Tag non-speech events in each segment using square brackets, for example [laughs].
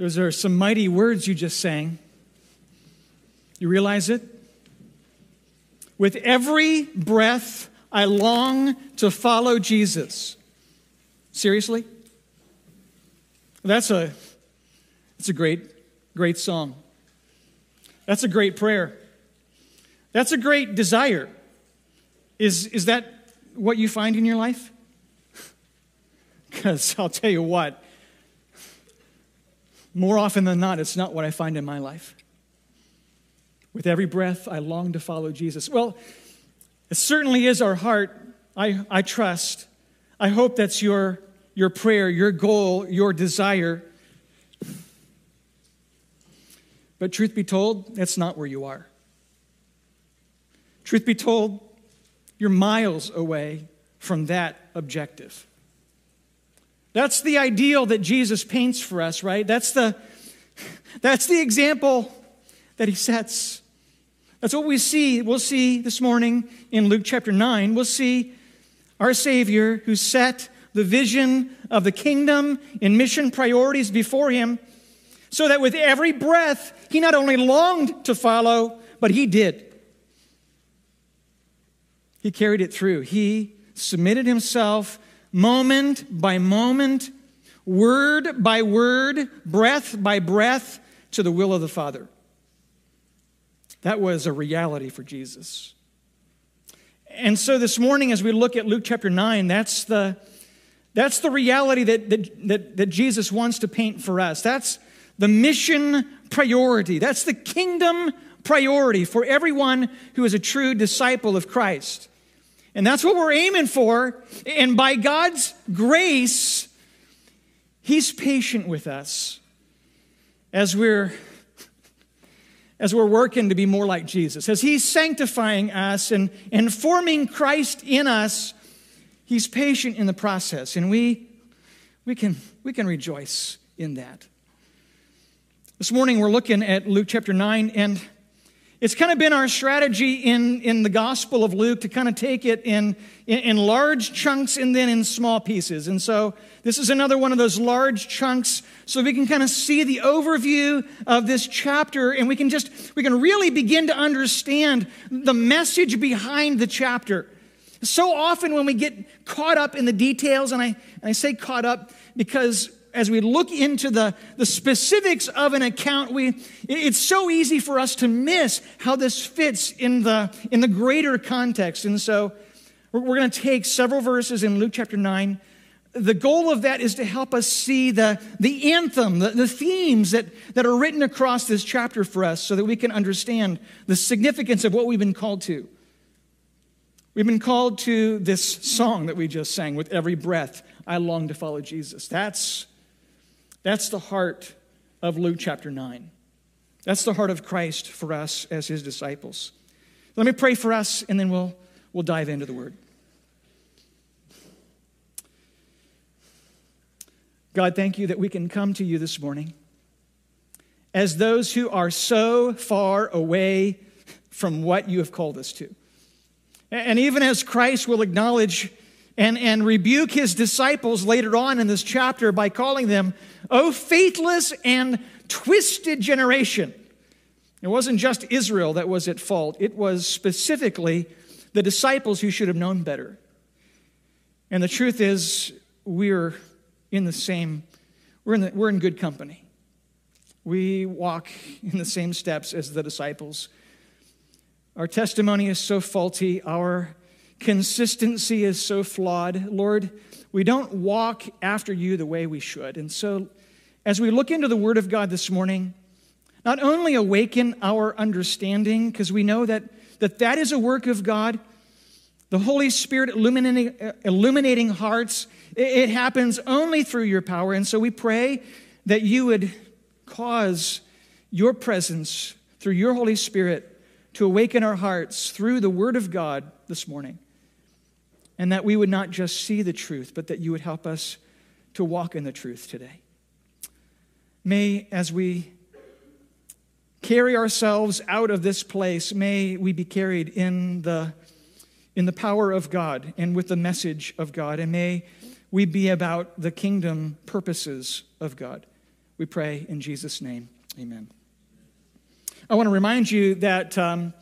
Those are some mighty words you just sang. You realize it? With every breath, I long to follow Jesus. Seriously? That's a, that's a great, great song. That's a great prayer. That's a great desire. Is, is that what you find in your life? [laughs] Because I'll tell you what, more often than not, it's not what I find in my life. With every breath, I long to follow Jesus. Well, it certainly is our heart. I, I trust. I hope that's your, your prayer, your goal, your desire. But truth be told, that's not where you are. Truth be told, you're miles away from that objective. That's the ideal that Jesus paints for us, right? That's the, that's the example that he sets. That's what we see. We'll see this morning in Luke chapter 9. We'll see our Savior who set the vision of the kingdom and mission priorities before him so that with every breath, he not only longed to follow, but he did. He carried it through. He submitted himself moment by moment, word by word, breath by breath to the will of the Father. That was a reality for Jesus. And so this morning, as we look at Luke chapter 9, that's the, that's the reality that, that, that, that Jesus wants to paint for us. That's the mission priority. That's the kingdom priority for everyone who is a true disciple of Christ. And that's what we're aiming for. And by God's grace, He's patient with us as we're as we're working to be more like Jesus, as He's sanctifying us and, and forming Christ in us, He's patient in the process, and we, we, can, we can rejoice in that. This morning we're looking at Luke chapter 9, and it's kind of been our strategy in, in the Gospel of Luke to kind of take it in, in, in, large chunks and then in small pieces. And so this is another one of those large chunks so we can kind of see the overview of this chapter and we can just, we can really begin to understand the message behind the chapter. So often when we get caught up in the details, and I, and I say caught up because as we look into the, the specifics of an account, we, it's so easy for us to miss how this fits in the, in the greater context. And so we're, we're going to take several verses in Luke chapter 9. The goal of that is to help us see the, the anthem, the, the themes that, that are written across this chapter for us so that we can understand the significance of what we've been called to. We've been called to this song that we just sang with every breath. I long to follow Jesus. That's that's the heart of Luke chapter 9. That's the heart of Christ for us as his disciples. Let me pray for us, and then we'll, we'll dive into the word. God, thank you that we can come to you this morning as those who are so far away from what you have called us to. And even as Christ will acknowledge and, and rebuke his disciples later on in this chapter by calling them, Oh, faithless and twisted generation. It wasn't just Israel that was at fault, it was specifically the disciples who should have known better. And the truth is, we're in the same, we're in, the, we're in good company. We walk in the same steps as the disciples. Our testimony is so faulty, our consistency is so flawed. Lord, we don't walk after you the way we should. And so, as we look into the Word of God this morning, not only awaken our understanding, because we know that, that that is a work of God, the Holy Spirit illuminating, illuminating hearts, it, it happens only through your power. And so we pray that you would cause your presence through your Holy Spirit to awaken our hearts through the Word of God this morning and that we would not just see the truth, but that you would help us to walk in the truth today. May, as we carry ourselves out of this place, may we be carried in the, in the power of God and with the message of God, and may we be about the kingdom purposes of God. We pray in Jesus' name. Amen. I want to remind you that. Um,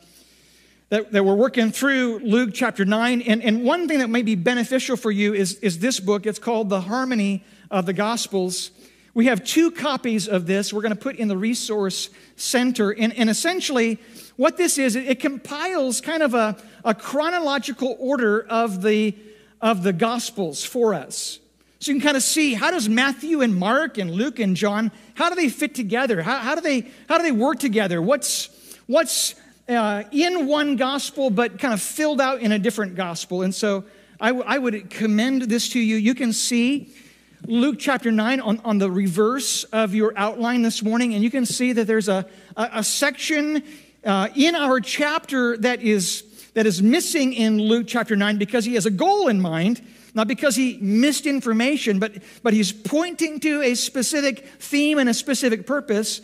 that, that, we're working through Luke chapter 9. And, and one thing that may be beneficial for you is, is this book. It's called The Harmony of the Gospels. We have two copies of this we're going to put in the resource center. And, and essentially, what this is, it, it compiles kind of a, a chronological order of the, of the Gospels for us. So you can kind of see how does Matthew and Mark and Luke and John, how do they fit together? How, how do, they, how do they work together? What's, what's uh, in one gospel but kind of filled out in a different gospel? And so I, w- I would commend this to you. You can see Luke chapter 9 on, on the reverse of your outline this morning, and you can see that there's a, a, a section uh, in our chapter that is, that is missing in Luke chapter 9 because he has a goal in mind not because he missed information, but, but he's pointing to a specific theme and a specific purpose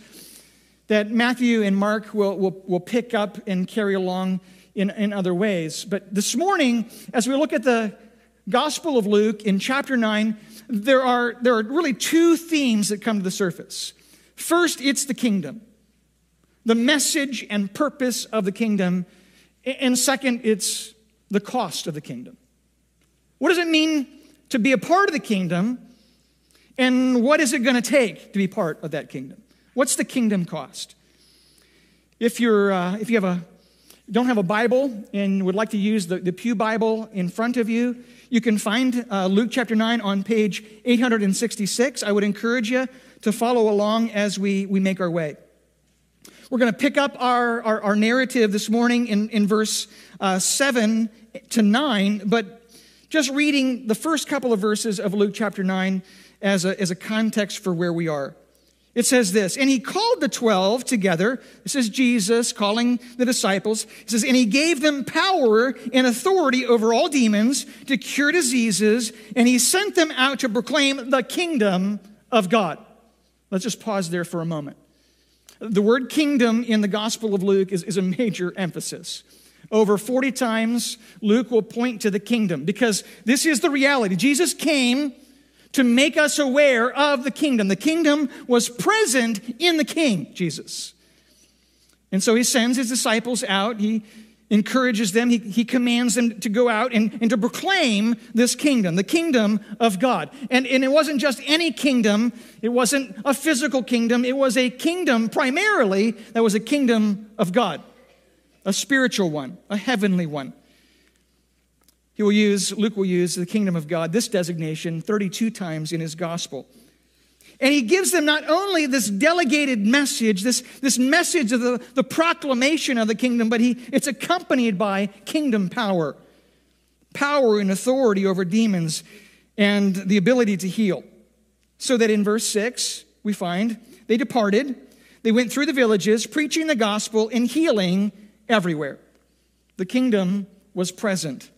that Matthew and Mark will, will, will pick up and carry along in, in other ways. But this morning, as we look at the Gospel of Luke in chapter 9, there are, there are really two themes that come to the surface. First, it's the kingdom, the message and purpose of the kingdom. And second, it's the cost of the kingdom. What does it mean to be a part of the kingdom? And what is it going to take to be part of that kingdom? What's the kingdom cost? If, you're, uh, if you have a, don't have a Bible and would like to use the, the Pew Bible in front of you, you can find uh, Luke chapter 9 on page 866. I would encourage you to follow along as we, we make our way. We're going to pick up our, our, our narrative this morning in, in verse uh, 7 to 9, but just reading the first couple of verses of Luke chapter 9 as a, as a context for where we are. It says this, and he called the 12 together. This is Jesus calling the disciples. He says, and he gave them power and authority over all demons to cure diseases, and he sent them out to proclaim the kingdom of God. Let's just pause there for a moment. The word kingdom in the Gospel of Luke is, is a major emphasis. Over 40 times, Luke will point to the kingdom because this is the reality. Jesus came to make us aware of the kingdom. The kingdom was present in the king, Jesus. And so he sends his disciples out. He encourages them, he, he commands them to go out and, and to proclaim this kingdom, the kingdom of God. And, and it wasn't just any kingdom, it wasn't a physical kingdom, it was a kingdom primarily that was a kingdom of God a spiritual one, a heavenly one. He will use, Luke will use the kingdom of God, this designation, 32 times in his gospel. And he gives them not only this delegated message, this, this message of the, the proclamation of the kingdom, but he, it's accompanied by kingdom power power and authority over demons and the ability to heal. So that in verse 6, we find they departed, they went through the villages, preaching the gospel and healing everywhere. The kingdom was present.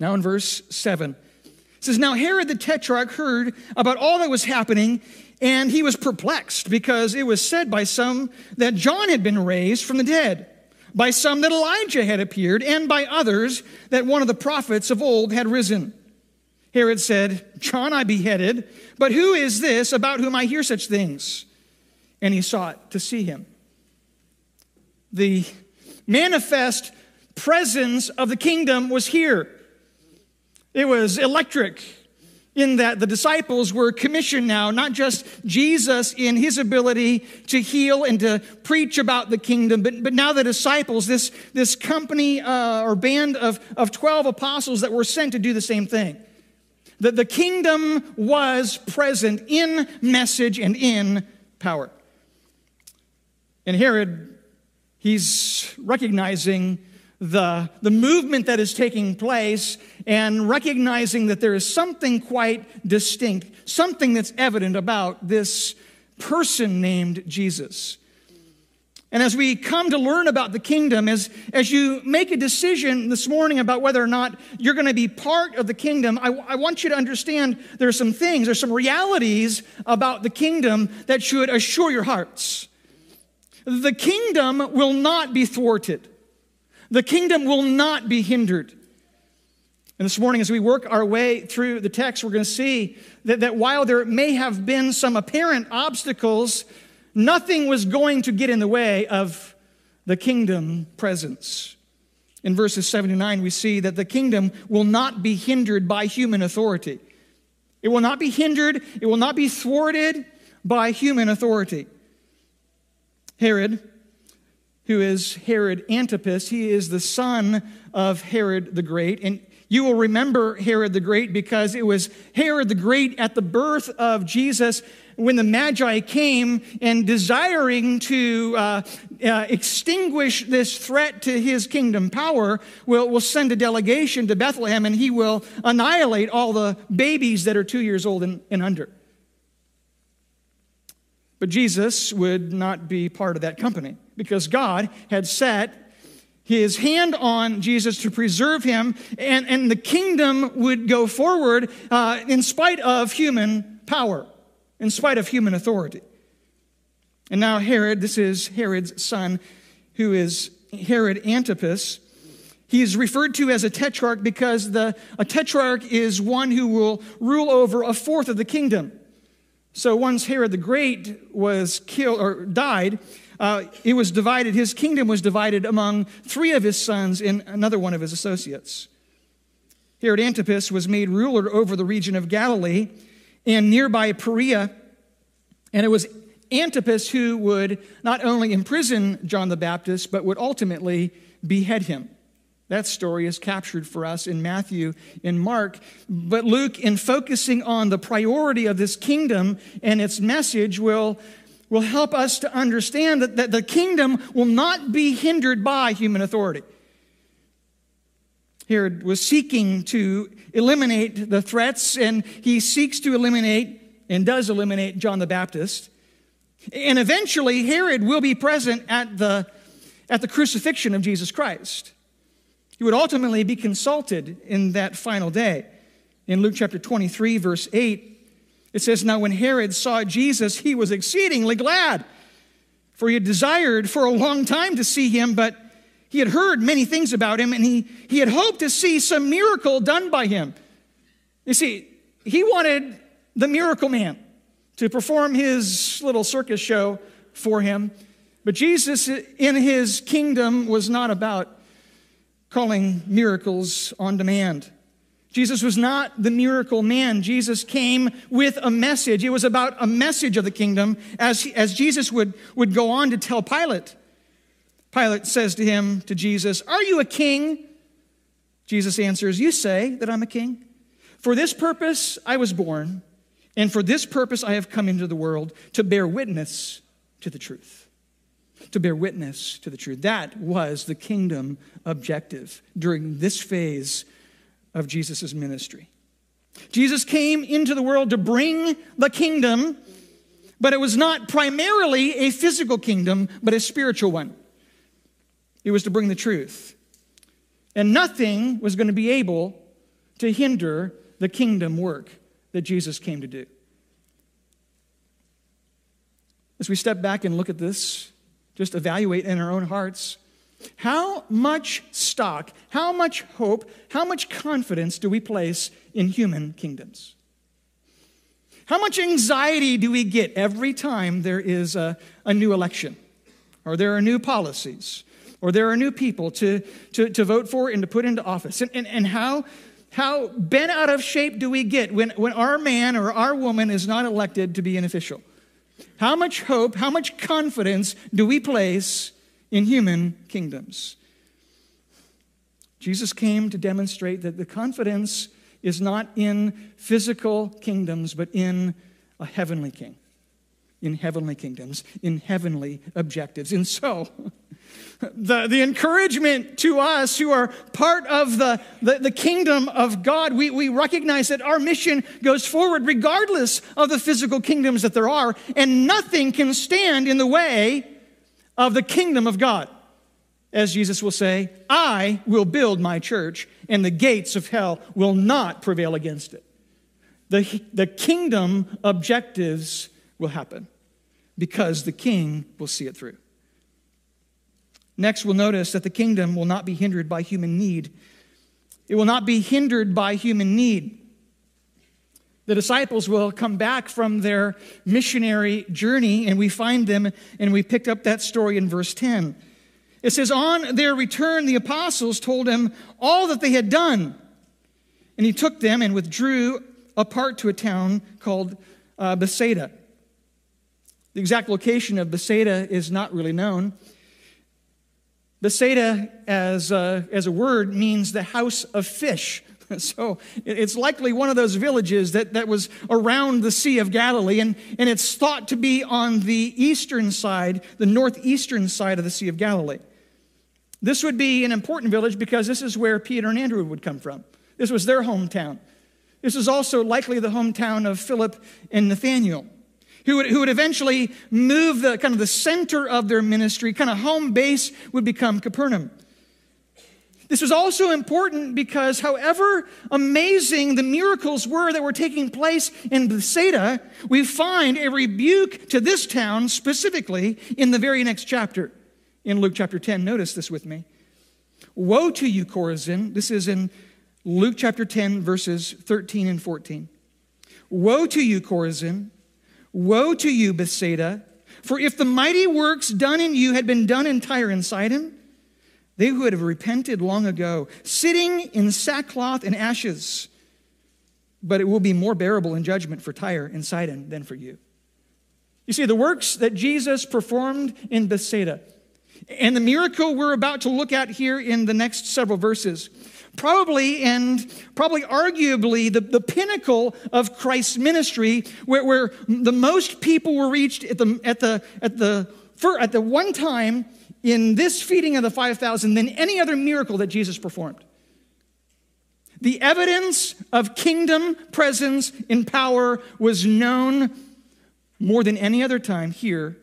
Now, in verse 7, it says, Now Herod the Tetrarch heard about all that was happening, and he was perplexed because it was said by some that John had been raised from the dead, by some that Elijah had appeared, and by others that one of the prophets of old had risen. Herod said, John I beheaded, but who is this about whom I hear such things? And he sought to see him the manifest presence of the kingdom was here. It was electric in that the disciples were commissioned now, not just Jesus in his ability to heal and to preach about the kingdom, but, but now the disciples, this, this company uh, or band of, of 12 apostles that were sent to do the same thing. That the kingdom was present in message and in power. And Herod He's recognizing the, the movement that is taking place and recognizing that there is something quite distinct, something that's evident about this person named Jesus. And as we come to learn about the kingdom, as, as you make a decision this morning about whether or not you're going to be part of the kingdom, I, I want you to understand there are some things, there's some realities about the kingdom that should assure your hearts. The kingdom will not be thwarted. The kingdom will not be hindered. And this morning, as we work our way through the text, we're going to see that, that while there may have been some apparent obstacles, nothing was going to get in the way of the kingdom presence. In verses 7 to 9, we see that the kingdom will not be hindered by human authority. It will not be hindered, it will not be thwarted by human authority. Herod, who is Herod Antipas, he is the son of Herod the Great. And you will remember Herod the Great because it was Herod the Great at the birth of Jesus when the Magi came and desiring to uh, uh, extinguish this threat to his kingdom power, will, will send a delegation to Bethlehem and he will annihilate all the babies that are two years old and, and under. But Jesus would not be part of that company because God had set his hand on Jesus to preserve him, and, and the kingdom would go forward uh, in spite of human power, in spite of human authority. And now, Herod, this is Herod's son, who is Herod Antipas. He is referred to as a tetrarch because the, a tetrarch is one who will rule over a fourth of the kingdom. So once Herod the Great was killed or died, uh, it was divided, his kingdom was divided among three of his sons and another one of his associates. Herod Antipas was made ruler over the region of Galilee and nearby Perea, and it was Antipas who would not only imprison John the Baptist, but would ultimately behead him. That story is captured for us in Matthew and Mark. But Luke, in focusing on the priority of this kingdom and its message, will will help us to understand that, that the kingdom will not be hindered by human authority. Herod was seeking to eliminate the threats, and he seeks to eliminate and does eliminate John the Baptist. And eventually, Herod will be present at the, at the crucifixion of Jesus Christ. He would ultimately be consulted in that final day. In Luke chapter 23, verse 8, it says, Now when Herod saw Jesus, he was exceedingly glad, for he had desired for a long time to see him, but he had heard many things about him, and he, he had hoped to see some miracle done by him. You see, he wanted the miracle man to perform his little circus show for him. But Jesus in his kingdom was not about calling miracles on demand. Jesus was not the miracle man. Jesus came with a message. It was about a message of the kingdom, as, as Jesus would, would go on to tell Pilate. Pilate says to him, to Jesus, Are you a king? Jesus answers, You say that I'm a king. For this purpose I was born, and for this purpose I have come into the world to bear witness to the truth. To bear witness to the truth. That was the kingdom objective during this phase of Jesus' ministry. Jesus came into the world to bring the kingdom, but it was not primarily a physical kingdom, but a spiritual one. It was to bring the truth. And nothing was going to be able to hinder the kingdom work that Jesus came to do. As we step back and look at this, just evaluate in our own hearts how much stock, how much hope, how much confidence do we place in human kingdoms? How much anxiety do we get every time there is a, a new election, or there are new policies, or there are new people to, to, to vote for and to put into office? And, and, and how, how bent out of shape do we get when, when our man or our woman is not elected to be an official? How much hope, how much confidence do we place in human kingdoms. Jesus came to demonstrate that the confidence is not in physical kingdoms, but in a heavenly king, in heavenly kingdoms, in heavenly objectives. And so, [laughs] the, the encouragement to us who are part of the, the, the, kingdom of God, we, we recognize that our mission goes forward regardless of the physical kingdoms that there are, and nothing can stand in the way of the kingdom of God. As Jesus will say, I will build my church, and the gates of hell will not prevail against it. The, the kingdom objectives will happen because the king will see it through. Next, we'll notice that the kingdom will not be hindered by human need. It will not be hindered by human need. The disciples will come back from their missionary journey, and we find them, and we picked up that story in verse 10. It says, On their return, the apostles told him all that they had done. And he took them and withdrew apart to a town called uh, Bethsaida. The exact location of Bethsaida is not really known. Bethsaida, as a, as a word, means the house of fish. [laughs] So it's likely one of those villages that, that was around the Sea of Galilee, and, and it's thought to be on the eastern side, the northeastern side of the Sea of Galilee. This would be an important village because this is where Peter and Andrew would come from. This was their hometown. This is also likely the hometown of Philip and Nathaniel, who would, who would eventually move the kind of the center of their ministry, kind of home base would become Capernaum. This was also important because, however amazing the miracles were that were taking place in Bethsaida, we find a rebuke to this town specifically in the very next chapter. In Luke chapter 10, notice this with me. Woe to you, Chorazin. This is in Luke chapter 10, verses 13 and 14. Woe to you, Chorazin! Woe to you, Bethsaida! For if the mighty works done in you had been done in Tyre and Sidon, they would have repented long ago, sitting in sackcloth and ashes. But it will be more bearable in judgment for Tyre and Sidon than for you. You see, the works that Jesus performed in Bethsaida and the miracle we're about to look at here in the next several verses, probably and probably arguably the, the pinnacle of Christ's ministry, where, where the most people were reached at the, at the, at the, for, at the one time in this feeding of the 5,000 than any other miracle that Jesus performed. The evidence of kingdom presence in power was known more than any other time here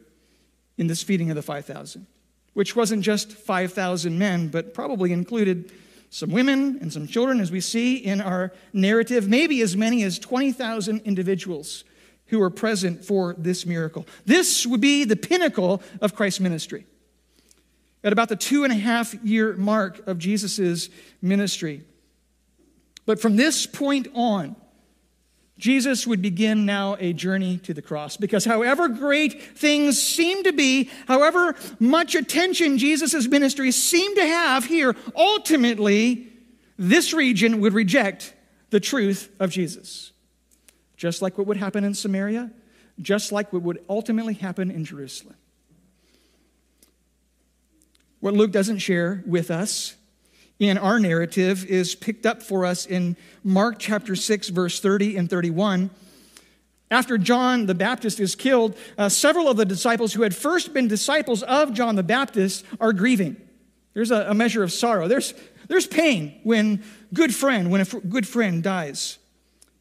in this feeding of the 5,000, which wasn't just 5,000 men, but probably included some women and some children, as we see in our narrative, maybe as many as 20,000 individuals who were present for this miracle. This would be the pinnacle of Christ's ministry at about the two and a half year mark of Jesus' ministry. But from this point on, Jesus would begin now a journey to the cross because, however great things seem to be, however much attention Jesus' ministry seemed to have here, ultimately, this region would reject the truth of Jesus. Just like what would happen in Samaria, just like what would ultimately happen in Jerusalem. What Luke doesn't share with us in our narrative is picked up for us in Mark chapter 6, verse 30 and 31. After John the Baptist is killed, uh, several of the disciples who had first been disciples of John the Baptist are grieving. There's a, a measure of sorrow. There's, there's pain when good friend, when a f- good friend dies.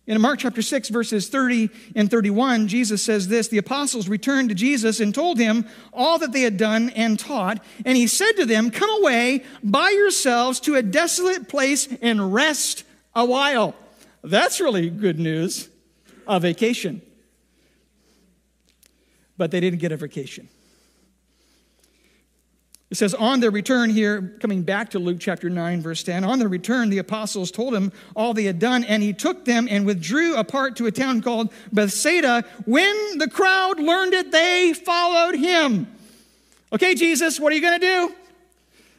In Mark chapter 6, verses 30 and 31, Jesus says this The apostles returned to Jesus and told him all that they had done and taught. And he said to them, Come away by yourselves to a desolate place and rest a while. That's really good news. A vacation. But they didn't get a vacation. It says, on their return here, coming back to Luke chapter 9, verse 10, on their return, the apostles told him all they had done, and he took them and withdrew apart to a town called Bethsaida. When the crowd learned it, they followed him. Okay, Jesus, what are you going to do?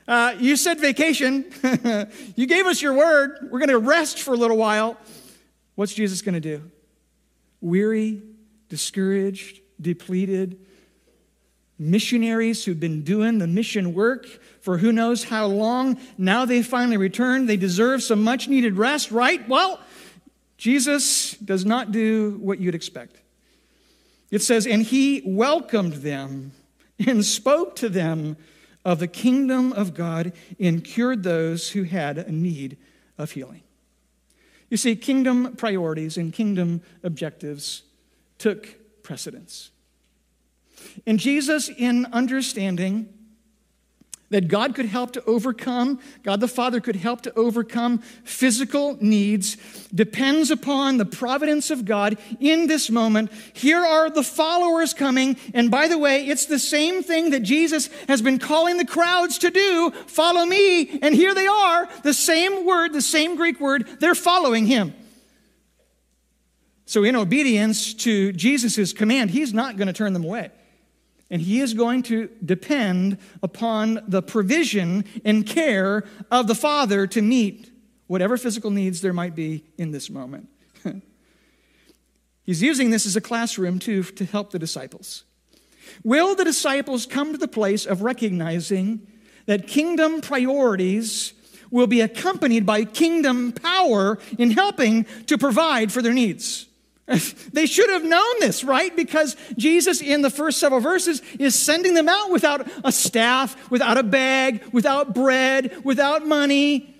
Uh, you said vacation. [laughs] you gave us your word. We're going to rest for a little while. What's Jesus going to do? Weary, discouraged, depleted, missionaries who've been doing the mission work for who knows how long. Now they finally return. They deserve some much needed rest, right? Well, Jesus does not do what you'd expect. It says, and he welcomed them and spoke to them of the kingdom of God and cured those who had a need of healing. You see, kingdom priorities and kingdom objectives took precedence. And Jesus, in understanding that God could help to overcome, God the Father could help to overcome physical needs, depends upon the providence of God in this moment. Here are the followers coming. And by the way, it's the same thing that Jesus has been calling the crowds to do follow me. And here they are, the same word, the same Greek word, they're following him. So, in obedience to Jesus' command, he's not going to turn them away. And he is going to depend upon the provision and care of the Father to meet whatever physical needs there might be in this moment. [laughs] He's using this as a classroom, too, to help the disciples. Will the disciples come to the place of recognizing that kingdom priorities will be accompanied by kingdom power in helping to provide for their needs? [laughs] They should have known this, right? Because Jesus, in the first several verses, is sending them out without a staff, without a bag, without bread, without money.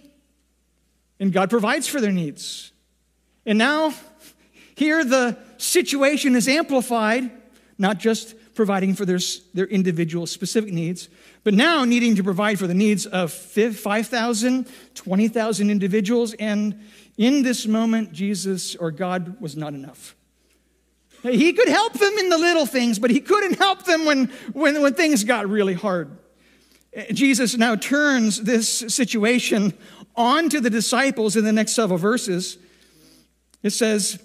And God provides for their needs. And now, here the situation is amplified, not just providing for their, their individual specific needs, but now needing to provide for the needs of 5,000, 20,000 individuals. And in this moment, Jesus or God was not enough. He could help them in the little things, but he couldn't help them when, when, when things got really hard. Eh, Jesus now turns this situation onto the disciples in the next several verses. It says,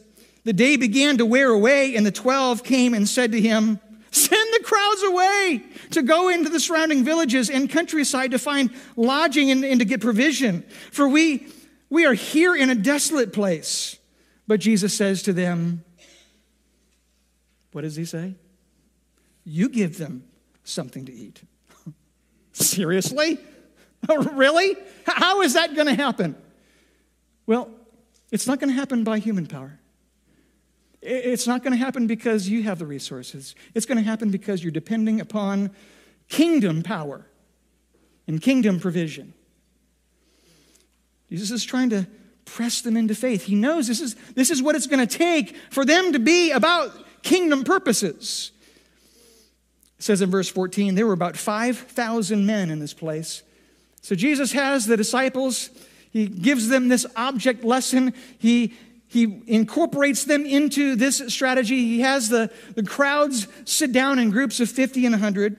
The day began to wear away, and the twelve came and said to him, Send the crowds away to go into the surrounding villages and countryside to find lodging and, and to get provision. For we we are here in a desolate place. But Jesus says to them, What does he say? You give them something to eat. [laughs] Seriously? [laughs] really? How is that going to happen? Well, it's not going to happen by human power. It's not going to happen because you have the resources. It's going to happen because you're depending upon kingdom power and kingdom provision. Jesus is trying to press them into faith. He knows this is, this is what it's going to take for them to be about kingdom purposes. It says in verse 14, there were about 5,000 men in this place. So Jesus has the disciples, he gives them this object lesson. He, he incorporates them into this strategy. He has the, the crowds sit down in groups of 50 and 100.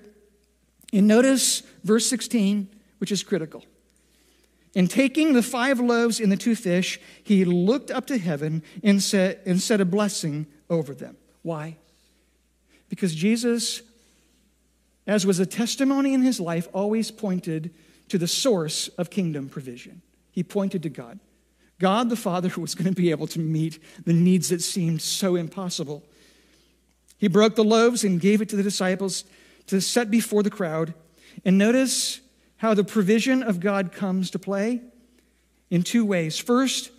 And notice verse 16, which is critical. And taking the five loaves and the two fish, he looked up to heaven and said, and said a blessing over them. Why? Because Jesus, as was a testimony in his life, always pointed to the source of kingdom provision. He pointed to God. God the Father [laughs] was going to be able to meet the needs that seemed so impossible. He broke the loaves and gave it to the disciples to set before the crowd. And notice how the provision of God comes to play in two ways. First,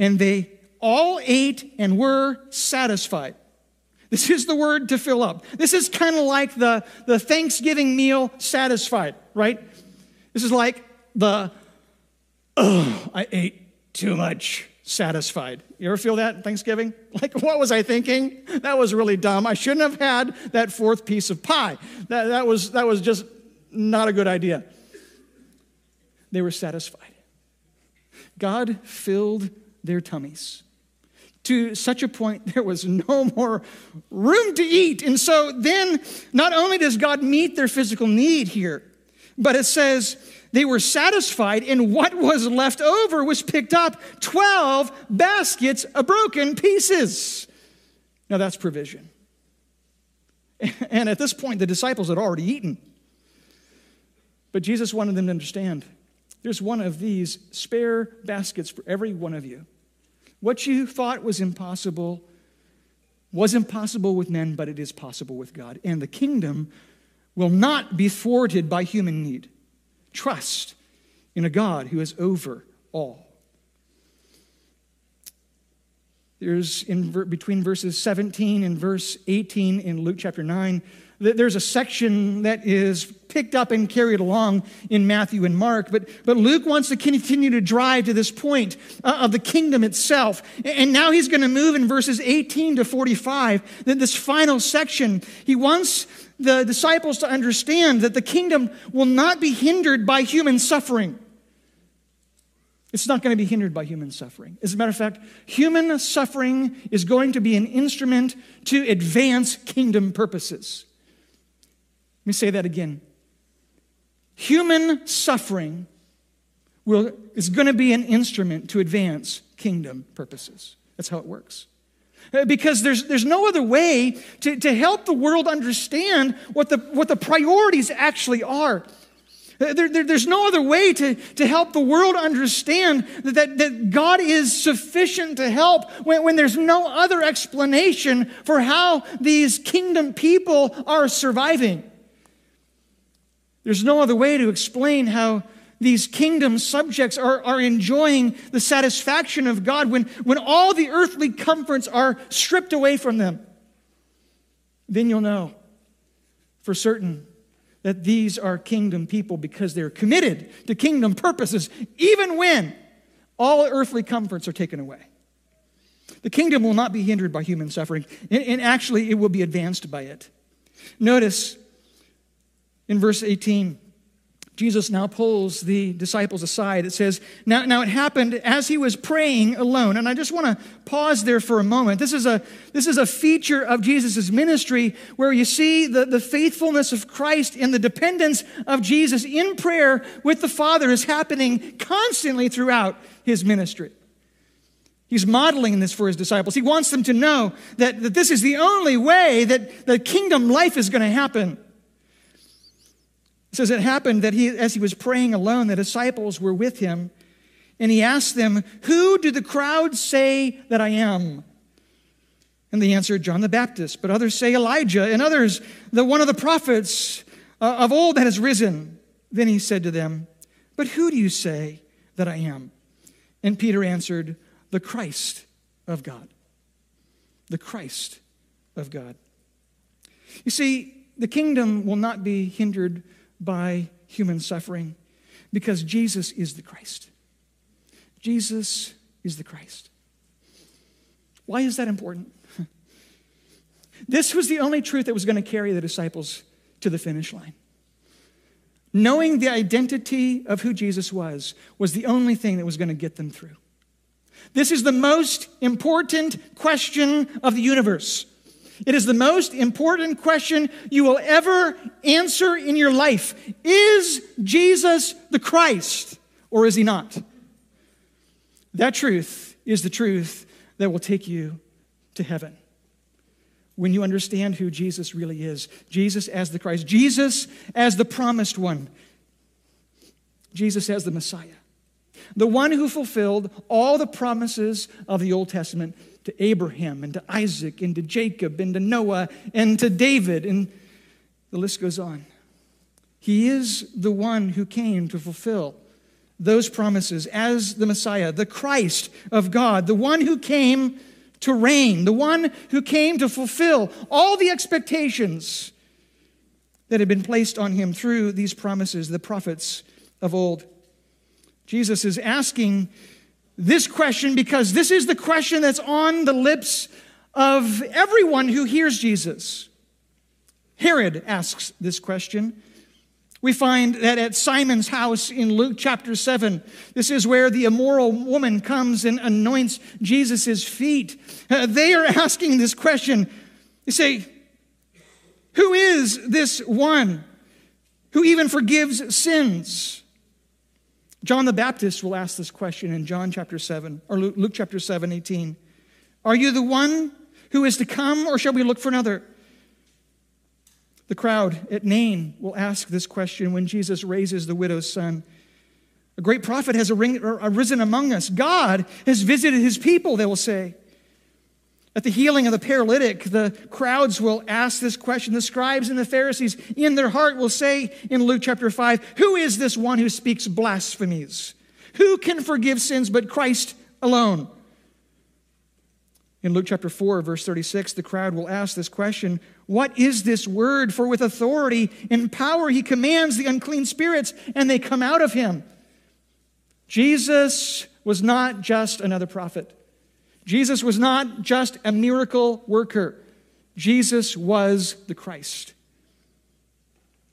and they all ate and were satisfied. This is the word to fill up. This is kind of like the, the Thanksgiving meal satisfied, right? This is like the, oh, I ate too much satisfied. You ever feel that Thanksgiving? [laughs] Like, what was I thinking? That was really dumb. I shouldn't have had that fourth piece of pie. That, that, was, that was just not a good idea. They were satisfied. God filled their tummies to such a point [laughs] there was no more room to eat. And so then, not only does God meet their physical need here, but it says they were satisfied, and what was left over was picked up 12 baskets of broken pieces. Now that's provision. [laughs] And at this point, the disciples had already eaten. But Jesus wanted them to understand there's one of these spare baskets for every one of you. What you thought was impossible was impossible with men, but it is possible with God. And the kingdom will not be thwarted by human need. Trust in a God who is over all. There's in between verses 17 and verse 18 in Luke chapter 9 there's a section that is picked up and carried along in Matthew and Mark, but, but Luke wants to continue to drive to this point uh, of the kingdom itself. And now he's going to move in verses 18 to 45, that this final section. He wants the disciples to understand that the kingdom will not be hindered by human suffering. It's not going to be hindered by human suffering. As a matter of fact, human suffering is going to be an instrument to advance kingdom purposes. Let me say that again. Human suffering will, is going to be an instrument to advance kingdom purposes. That's how it works. Uh, because there's, there's no other way to, to help the world understand what the, what the priorities actually are. There, there, there's no other way to, to help the world understand that, that, that God is sufficient to help when, when there's no other explanation for how these kingdom people are surviving. There's no other way to explain how these kingdom subjects are, are enjoying the satisfaction of God when, when all the earthly comforts are stripped away from them, then you'll know for certain that these are kingdom people because they're committed to kingdom purposes, even when all earthly comforts are taken away. The kingdom will not be hindered by human suffering, and, actually, it will be advanced by it. Notice in verse 18 Jesus now pulls the disciples aside. It says, now, now it happened as he was praying alone. And I just want to pause there for a moment. This is a, this is a feature of Jesus' ministry where you see the, the faithfulness of Christ and the dependence of Jesus in prayer with the Father is happening constantly throughout his ministry. He's modeling this for his disciples. He wants them to know that, that this is the only way that the kingdom life is going to happen. It says it happened that he, as he was praying alone, the disciples were with him, and he asked them, Who do the crowds say that I am? And they answered, John the Baptist, but others say Elijah, and others, the one of the prophets uh, of old that has risen. Then he said to them, But who do you say that I am? And Peter answered, The Christ of God. The Christ of God. You see, the kingdom will not be hindered by human suffering because Jesus is the Christ. Jesus is the Christ. Why is that important? [laughs] This was the only truth that was going to carry the disciples to the finish line. Knowing the identity of who Jesus was was the only thing that was going to get them through. This is the most important question of the universe. It is the most important question you will ever answer in your life. Is Jesus the Christ or is he not? That truth is the truth that will take you to heaven. When you understand who Jesus really is Jesus as the Christ, Jesus as the promised one, Jesus as the Messiah, the one who fulfilled all the promises of the Old Testament to Abraham and to Isaac and to Jacob and to Noah and to David, and the list goes on. He is the one who came to fulfill those promises as the Messiah, the Christ of God, the one who came to reign, the one who came to fulfill all the expectations that had been placed on him through these promises, the prophets of old. Jesus is asking this question because this is the question that's on the lips of everyone who hears Jesus. Herod asks this question. We find that at Simon's house in Luke chapter 7, this is where the immoral woman comes and anoints Jesus' feet. Uh, they are [laughs] asking this question. They say, Who is this one who even forgives sins? John the Baptist will ask this question in John chapter 7, or Luke chapter 7, 18. Are you the one who is to come, or shall we look for another? The crowd at Nain will ask this question when Jesus raises the widow's son. A great prophet has arisen among us. God has visited his people, they will say. At the healing of the paralytic, the crowds will ask this question. The scribes and the Pharisees in their heart will say in Luke chapter 5, Who is this one who speaks blasphemies? Who can forgive sins but Christ alone? In Luke chapter 4, verse 36, the crowd will ask this question What is this word? For with authority and power he commands the unclean spirits, and they come out of him. Jesus was not just another prophet. Jesus was not just a miracle worker, Jesus was the Christ.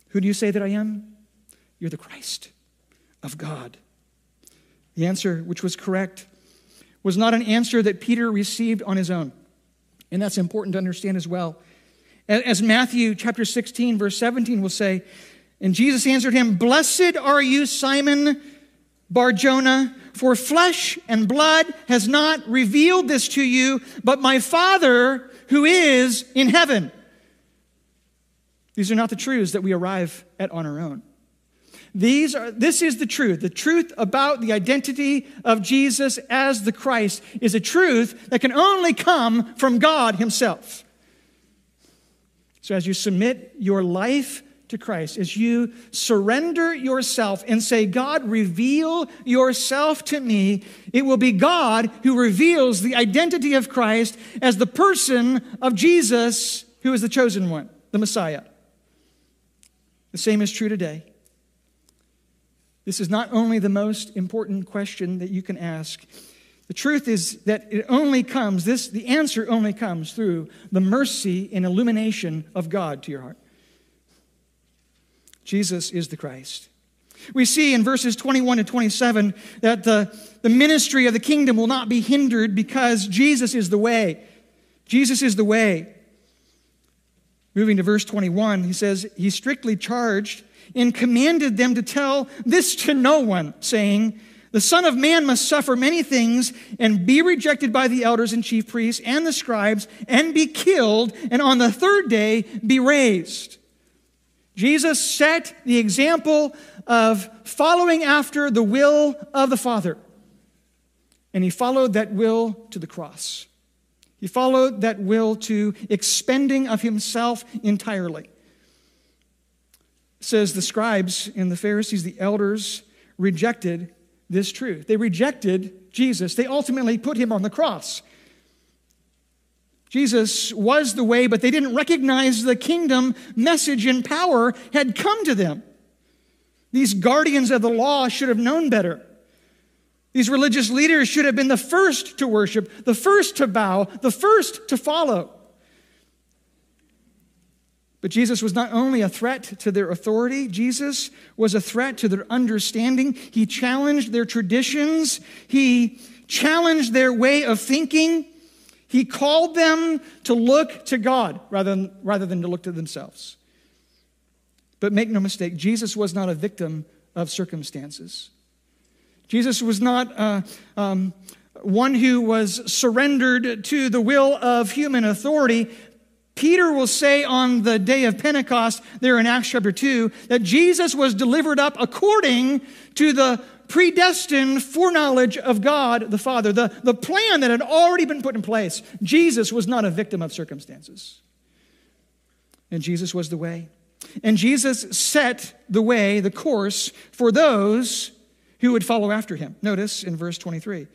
Who do you say that I am? You're the Christ of God. The answer, which was correct, was not an answer that Peter received on his own. And that's important to understand as well. As Matthew chapter 16, verse 17 will say, and Jesus answered him, Blessed are you, Simon Barjona, for flesh and blood has not revealed this to you, but my Father who is in heaven. These are not the truths that we arrive at on our own. These are, this is the truth. The truth about the identity of Jesus as the Christ is a truth that can only come from God Himself. So as you submit your life to Christ, as you surrender yourself and say, God, reveal yourself to me, it will be God who reveals the identity of Christ as the person of Jesus, who is the chosen one, the Messiah. The same is true today. This is not only the most important question that you can ask. The truth is that it only comes, this, the answer only comes through the mercy and illumination of God to your heart. Jesus is the Christ. We see in verses 21 to 27 that the, the ministry of the kingdom will not be hindered because Jesus is the way. Jesus is the way. Moving to verse 21, he says, He strictly charged and commanded them to tell this to no one, saying, The Son of Man must suffer many things and be rejected by the elders and chief priests and the scribes and be killed, and on the third day be raised. Jesus set the example of following after the will of the Father. And he followed that will to the cross. He followed that will to expending of himself entirely. It says the scribes and the Pharisees, the elders, rejected this truth. They rejected Jesus. They ultimately put him on the cross. Jesus was the way, but they didn't recognize the kingdom message and power had come to them. These guardians of the law should have known better. These religious leaders should have been the first to worship, the first to bow, the first to follow. But Jesus was not only a threat to their authority, Jesus was a threat to their understanding. He challenged their traditions, he challenged their way of thinking. He called them to look to God rather than, rather than to look to themselves. But make no mistake, Jesus was not a victim of circumstances. Jesus was not uh, um, one who was surrendered to the will of human authority. Peter will say on the day of Pentecost, there in Acts chapter 2, that Jesus was delivered up according to the predestined foreknowledge of God the Father, the, the plan that had already been put in place. Jesus was not a victim of circumstances. And Jesus was the way. And Jesus set the way, the course for those who would follow after him. Notice in verse 23,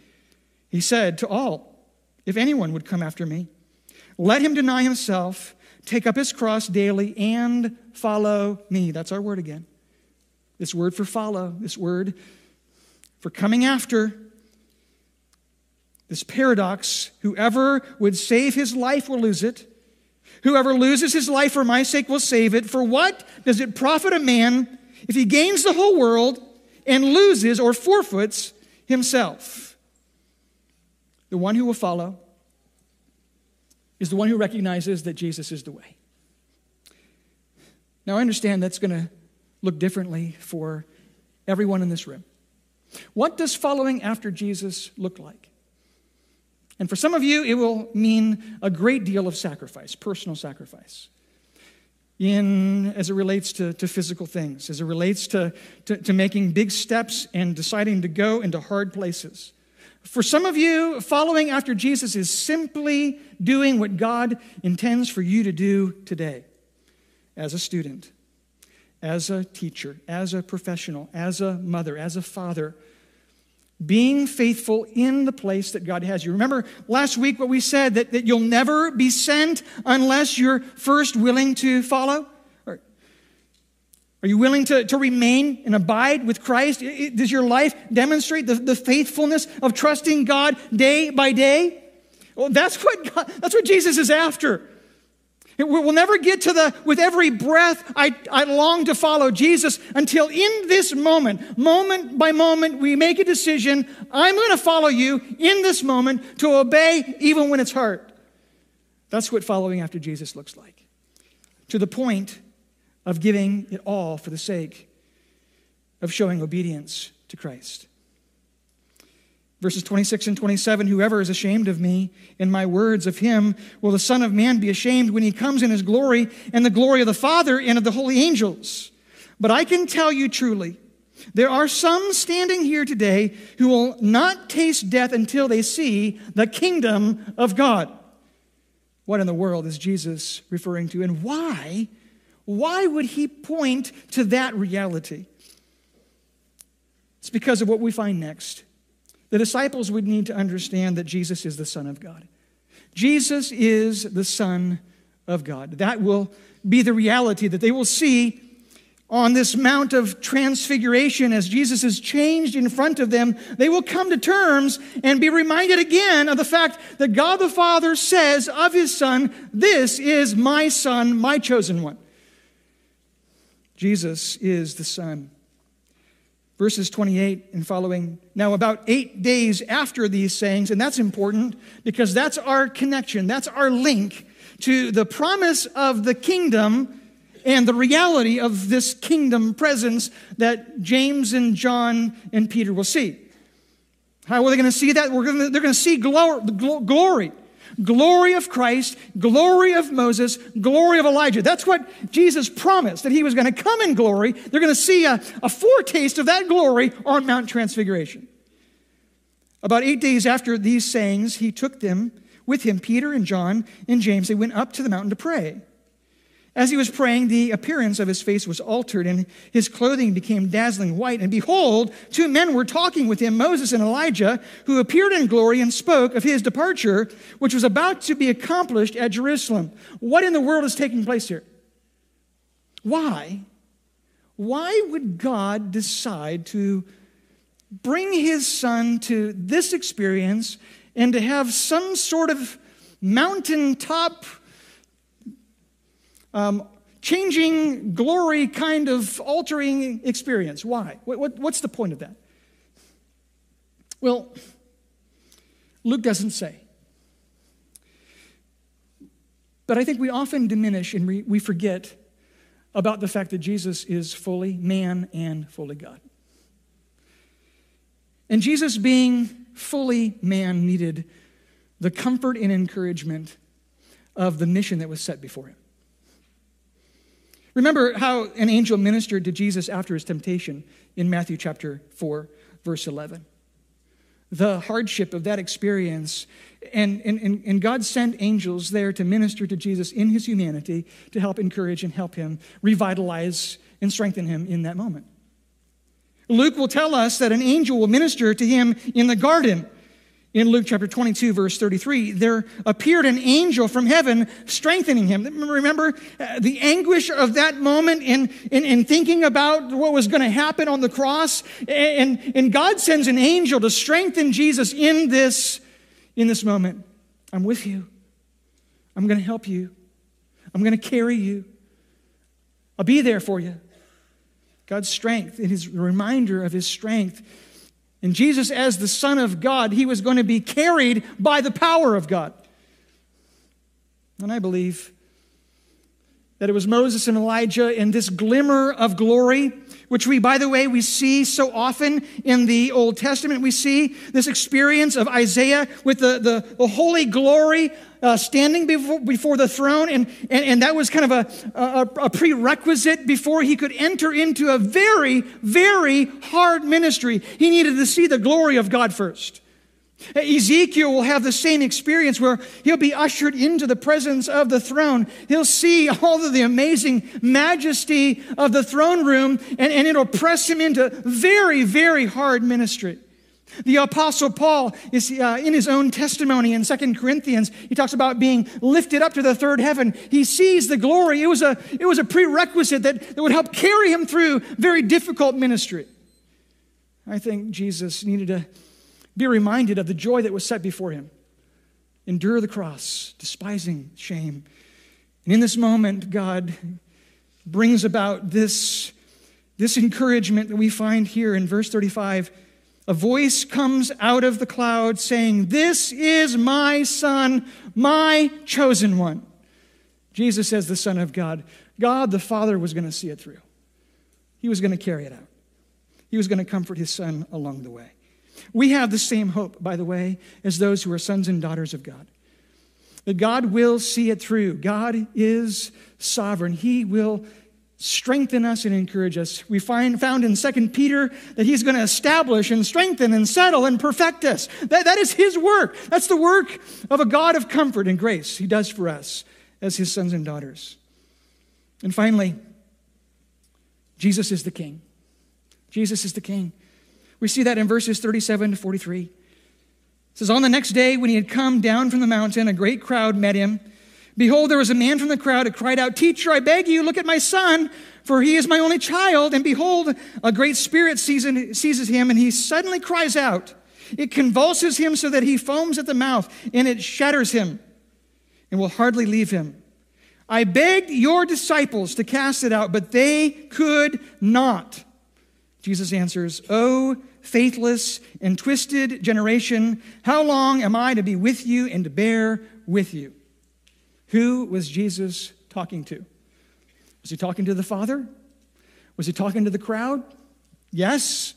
he said to all, If anyone would come after me, let him deny himself, take up his cross daily, and follow me. That's our word again. This word for follow, this word for coming after. This paradox whoever would save his life will lose it. Whoever loses his life for my sake will save it. For what does it profit a man if he gains the whole world and loses or forfeits himself? The one who will follow is the one who recognizes that Jesus is the way. Now, I understand that's going to look differently for everyone in this room. What does following after Jesus look like? And for some of you, it will mean a great deal of sacrifice, personal sacrifice, in, as it relates to, to physical things, as it relates to, to, to making big steps and deciding to go into hard places. For some of you, following after Jesus is simply doing what God intends for you to do today as a student as a teacher, as a professional, as a mother, as a father, being faithful in the place that God has you. Remember last week what we said that, that you'll never be sent unless you're first willing to follow? Are you willing to, to remain and abide with Christ? Does your life demonstrate the, the faithfulness of trusting God day by day? Well, that's what, God, that's what Jesus is after. We'll never get to the, with every breath, I, I long to follow Jesus until in this moment, moment by moment, we make a decision. I'm going to follow you in this moment to obey even when it's hard. That's what following after Jesus looks like. To the point of giving it all for the sake of showing obedience to Christ. Verses 26 and 27 Whoever is ashamed of me and my words of him will the Son of Man be ashamed when he comes in his glory and the glory of the Father and of the holy angels. But I can tell you truly, there are some standing here today who will not taste death until they see the kingdom of God. What in the world is Jesus referring to? And why? Why would he point to that reality? It's because of what we find next. The disciples would need to understand that Jesus is the Son of God. Jesus is the Son of God. That will be the reality that they will see on this Mount of Transfiguration as Jesus is changed in front of them. They will come to terms and be reminded again of the fact that God the Father says of his Son, This is my Son, my chosen one. Jesus is the Son verses 28 and following. Now, about eight days after these sayings, and that's important because that's our connection, that's our link to the promise of the kingdom and the reality of this kingdom presence that James and John and Peter will see. How are they going to see that? To, they're going to see glory glory of Christ, glory of Moses, glory of Elijah. That's what Jesus promised, that he was going to come in glory. They're going to see a, a foretaste of that glory on Mount Transfiguration. About eight days after these sayings, he took them with him, Peter and John and James. They went up to the mountain to pray. As he was praying, the appearance of his face was altered, and his clothing became dazzling white. And behold, two men were talking with him, Moses and Elijah, who appeared in glory and spoke of his departure, which was about to be accomplished at Jerusalem. What in the world is taking place here? Why? Why would God decide to bring his son to this experience and to have some sort of mountaintop um, changing glory kind of altering experience. Why? What, what, what's the point of that? Well, Luke doesn't say. But I think we often diminish and we, we forget about the fact that Jesus is fully man and fully God. And Jesus, being fully man, needed the comfort and encouragement of the mission that was set before him. Remember how an angel ministered to Jesus after his temptation in Matthew chapter 4, verse 11. The hardship of that experience, and, and, and God sent angels there to minister to Jesus in his humanity to help encourage and help him revitalize and strengthen him in that moment. Luke will tell us that an angel will minister to him in the garden in Luke chapter 22, verse 33, there appeared an angel from heaven strengthening him. Remember uh, the anguish of that moment in, in, in thinking about what was going to happen on the cross? And, and God sends an angel to strengthen Jesus in this, in this moment. I'm with you. I'm going to help you. I'm going to carry you. I'll be there for you. God's strength, and his reminder of his strength and Jesus, as the Son of God, he was going to be carried by the power of God. And I believe that it was Moses and Elijah in this glimmer of glory, which we, by the way, we see so often in the Old Testament. We see this experience of Isaiah with the, the, the holy glory uh, standing before, before the throne, and, and, and that was kind of a, a, a prerequisite before he could enter into a very, very hard ministry. He needed to see the glory of God first. Ezekiel will have the same experience where he'll be ushered into the presence of the throne. He'll see all of the amazing majesty of the throne room, and, and it'll press him into very, very hard ministry. The Apostle Paul is uh, in his own testimony in Second Corinthians. He talks about being lifted up to the third heaven. He sees the glory. It was a, it was a prerequisite that, that would help carry him through very difficult ministry. I think Jesus needed to be reminded of the joy that was set before him. Endure the cross, despising shame, And in this moment, God brings about this, this encouragement that we find here in verse 35. A voice comes out of the cloud saying, This is my son, my chosen one. Jesus says, the Son of God. God the Father was going to see it through, He was going to carry it out. He was going to comfort His Son along the way. We have the same hope, by the way, as those who are sons and daughters of God. That God will see it through. God is sovereign. He will strengthen us and encourage us. We find found in 2 Peter that he's going to establish and strengthen and settle and perfect us. That, that is his work. That's the work of a God of comfort and grace he does for us as his sons and daughters. And finally, Jesus is the king. Jesus is the king. We see that in verses 37 to 43. It says, On the next day, when he had come down from the mountain, a great crowd met him. Behold, there was a man from the crowd who cried out, Teacher, I beg you, look at my son, for he is my only child. And behold, a great spirit seizes him, and he suddenly cries out. It convulses him so that he foams at the mouth, and it shatters him, and will hardly leave him. I begged your disciples to cast it out, but they could not. Jesus answers, O faithless and twisted generation, how long am I to be with you and to bear with you? Who was Jesus talking to? Was he talking to the Father? Was he talking to the crowd? Yes,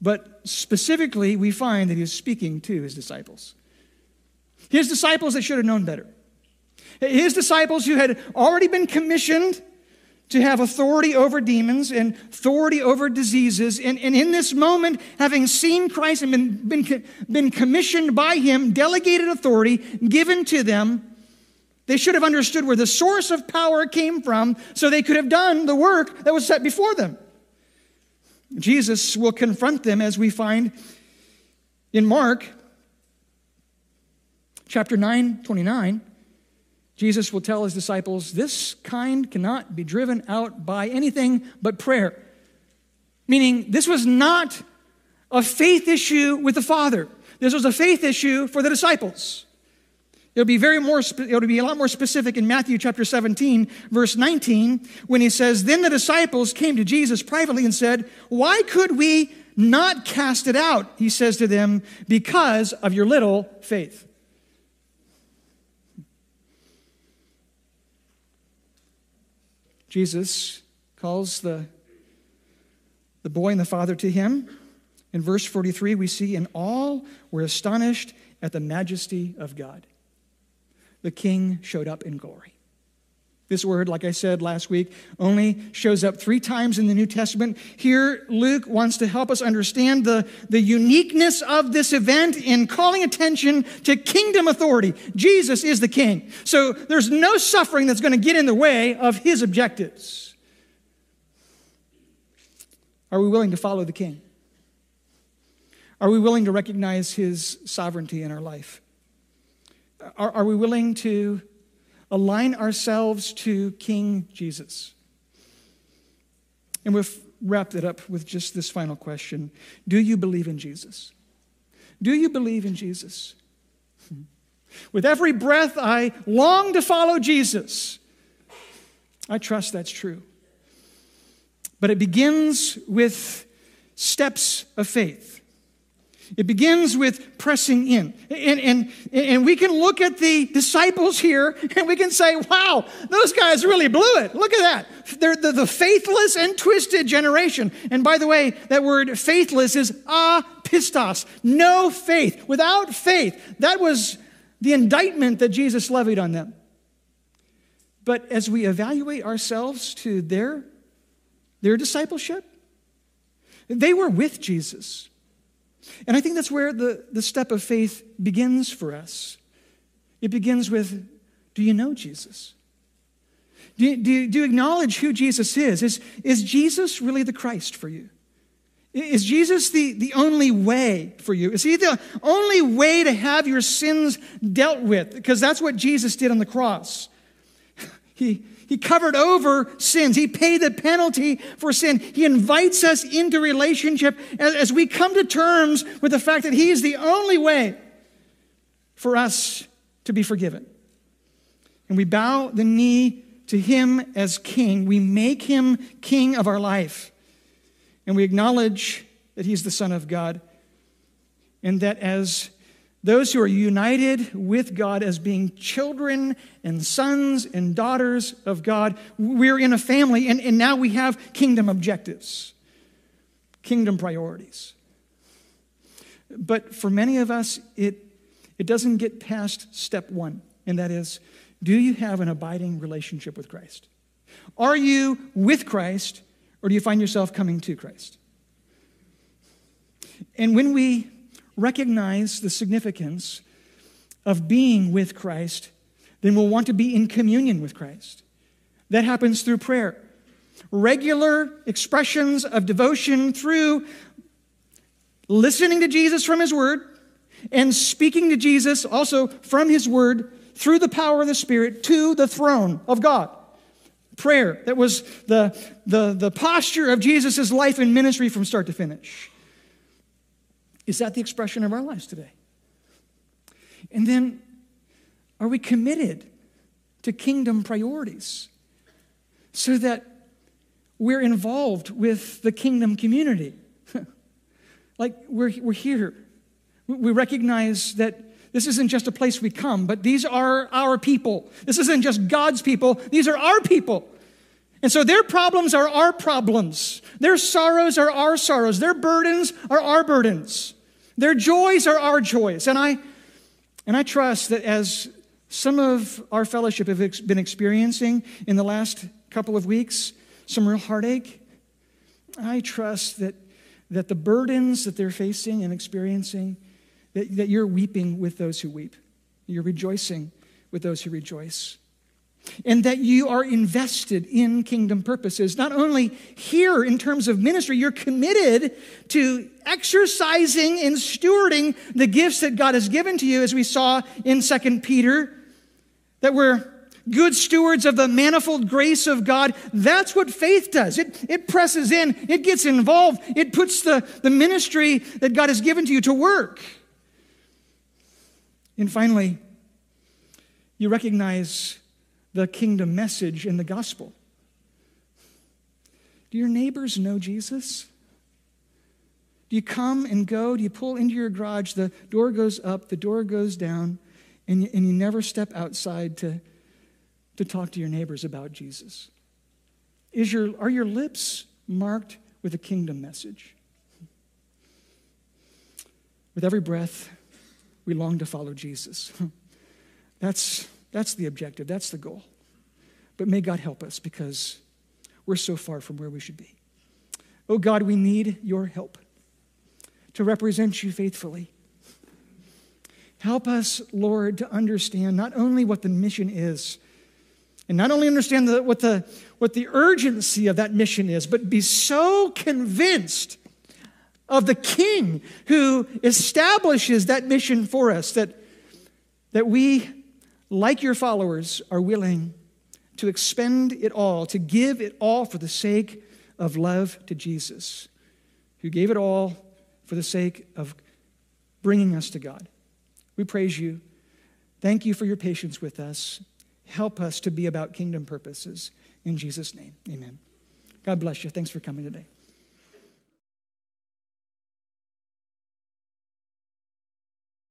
but specifically, we find that he was speaking to his disciples. His disciples that should have known better. His disciples who had already been commissioned to have authority over demons and authority over diseases. And, and in this moment, having seen Christ and been, been, been commissioned by him, delegated authority given to them, they should have understood where the source of power came from so they could have done the work that was set before them. Jesus will confront them as we find in Mark chapter 9, 29. Jesus will tell his disciples, This kind cannot be driven out by anything but prayer. Meaning, this was not a faith issue with the Father, this was a faith issue for the disciples. It'll be very more, it'll be a lot more specific in Matthew chapter 17, verse 19, when he says, Then the disciples came to Jesus privately and said, Why could we not cast it out? He says to them, Because of your little faith. Jesus calls the, the boy and the father to him. In verse 43, we see, And all were astonished at the majesty of God. The king showed up in glory. This word, like I said last week, only shows up three times in the New Testament. Here, Luke wants to help us understand the, the uniqueness of this event in calling attention to kingdom authority. Jesus is the king. So there's no suffering that's going to get in the way of his objectives. Are we willing to follow the king? Are we willing to recognize his sovereignty in our life? Are, are we willing to align ourselves to King Jesus. And we've wrapped it up with just this final question Do you believe in Jesus? Do you believe in Jesus? [laughs] With every breath, I long to follow Jesus. I trust that's true. But it begins with steps of faith. It begins with pressing in. And, and, and we can look at the disciples here and we can say, wow, those guys really blew it. Look at that. They're the, the faithless and twisted generation. And by the way, that word faithless is apistos, no faith. Without faith, that was the indictment that Jesus levied on them. But as we evaluate ourselves to their, their discipleship, they were with Jesus. And I think that's where the, the step of faith begins for us. It begins with Do you know Jesus? Do you, do you, do you acknowledge who Jesus is? is? Is Jesus really the Christ for you? Is Jesus the, the only way for you? Is he the only way to have your sins dealt with? Because that's what Jesus did on the cross. [laughs] He, he covered over sins. He paid the penalty for sin. He invites us into relationship as, we come to terms with the fact that He is the only way for us to be forgiven. And we bow the knee to Him as King. We make Him King of our life. And we acknowledge that He's the Son of God. And that as those who are united with God as being children and sons and daughters of God, we're in a family, and, and now we have kingdom objectives, kingdom priorities. But for many of us, it, it doesn't get past step one, and that is do you have an abiding relationship with Christ? Are you with Christ, or do you find yourself coming to Christ? And when we recognize the significance of being with Christ, then we'll want to be in communion with Christ. That happens through prayer. Regular expressions of devotion through listening to Jesus from His Word and speaking to Jesus also from His Word through the power of the Spirit to the throne of God. Prayer, that was the, the, the posture of Jesus' life and ministry from start to finish. Is that the expression of our lives today? And then, are we committed to kingdom priorities so that we're involved with the kingdom community? [laughs] like, we're, we're here. We recognize that this isn't just a place we come, but these are our people. This isn't just God's people, these are our people. And so their problems are our problems. Their sorrows are our sorrows. Their burdens are our burdens. Their joys are our joys. And I, and I trust that as some of our fellowship have been experiencing in the last couple of weeks, some real heartache, I trust that, that the burdens that they're facing and experiencing that, that you're weeping with those who weep, you're rejoicing with those who rejoice. And that you are invested in kingdom purposes. Not only here in terms of ministry, you're committed to exercising and stewarding the gifts that God has given to you, as we saw in 2 Peter, that we're good stewards of the manifold grace of God. That's what faith does. It, it presses in, it gets involved, it puts the, the ministry that God has given to you to work. And finally, you recognize the kingdom message in the gospel. Do your neighbors know Jesus? Do you come and go? Do you pull into your garage? The door goes up, the door goes down, and you, and you never step outside to, to talk to your neighbors about Jesus? Is your, are your lips marked with a kingdom message? With every breath, we long to follow Jesus. [laughs] That's, that's the objective, that's the goal. But may God help us because we're so far from where we should be. Oh God, we need your help to represent you faithfully. Help us, Lord, to understand not only what the mission is, and not only understand the, what, the, what the urgency of that mission is, but be so convinced of the King who establishes that mission for us, that, that we, like your followers, are willing to expend it all, to give it all for the sake of love to Jesus, who gave it all for the sake of bringing us to God. We praise you. Thank you for your patience with us. Help us to be about kingdom purposes. In Jesus' name, amen. God bless you. Thanks for coming today.